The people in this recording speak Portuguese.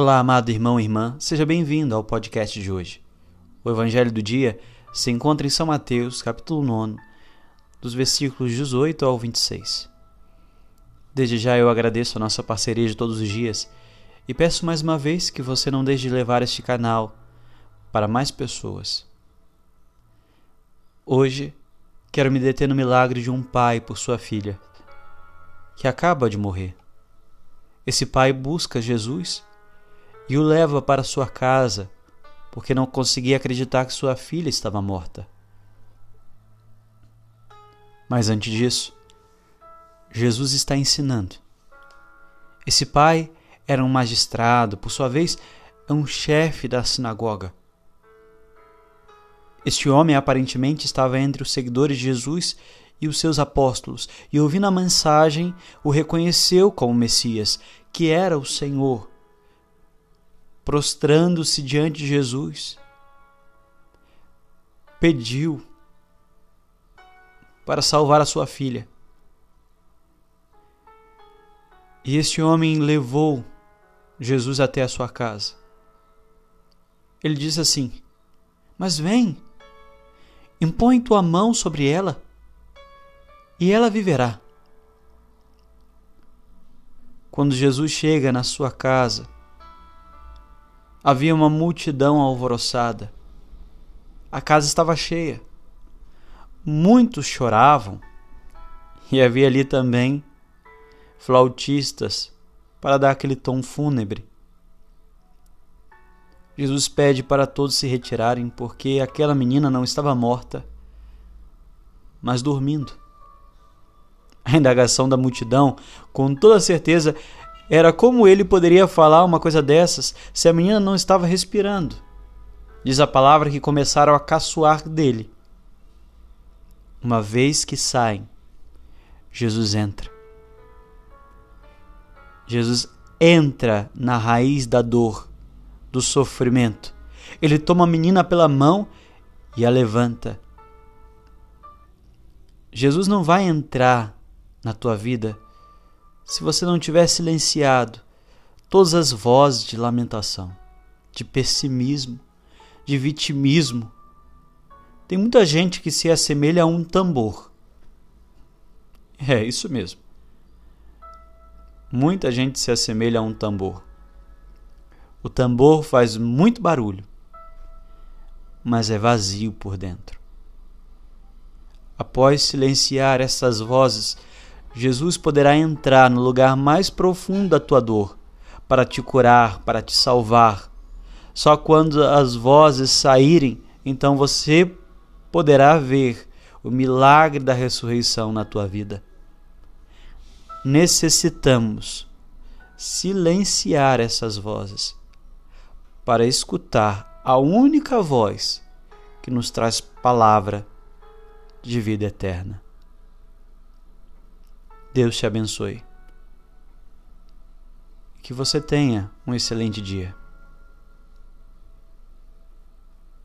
Olá, amado irmão e irmã, seja bem-vindo ao podcast de hoje. O evangelho do dia se encontra em São Mateus, capítulo 9, dos versículos 18 ao 26. Desde já eu agradeço a nossa parceria de todos os dias e peço mais uma vez que você não deixe de levar este canal para mais pessoas. Hoje quero me deter no milagre de um pai por sua filha, que acaba de morrer. Esse pai busca Jesus e o leva para sua casa, porque não conseguia acreditar que sua filha estava morta. Mas antes disso, Jesus está ensinando. Esse pai era um magistrado, por sua vez, é um chefe da sinagoga. Este homem aparentemente estava entre os seguidores de Jesus e os seus apóstolos, e ouvindo a mensagem, o reconheceu como Messias, que era o Senhor prostrando-se diante de Jesus, pediu para salvar a sua filha. E este homem levou Jesus até a sua casa. Ele disse assim: Mas vem, impõe tua mão sobre ela, e ela viverá. Quando Jesus chega na sua casa, Havia uma multidão alvoroçada. A casa estava cheia. Muitos choravam. E havia ali também flautistas para dar aquele tom fúnebre. Jesus pede para todos se retirarem porque aquela menina não estava morta, mas dormindo. A indagação da multidão, com toda certeza, era como ele poderia falar uma coisa dessas se a menina não estava respirando. Diz a palavra que começaram a caçoar dele. Uma vez que saem, Jesus entra. Jesus entra na raiz da dor, do sofrimento. Ele toma a menina pela mão e a levanta. Jesus não vai entrar na tua vida se você não tiver silenciado todas as vozes de lamentação, de pessimismo, de vitimismo. Tem muita gente que se assemelha a um tambor. É isso mesmo. Muita gente se assemelha a um tambor. O tambor faz muito barulho, mas é vazio por dentro. Após silenciar essas vozes Jesus poderá entrar no lugar mais profundo da tua dor para te curar, para te salvar. Só quando as vozes saírem, então você poderá ver o milagre da ressurreição na tua vida. Necessitamos silenciar essas vozes para escutar a única voz que nos traz palavra de vida eterna. Deus te abençoe. Que você tenha um excelente dia.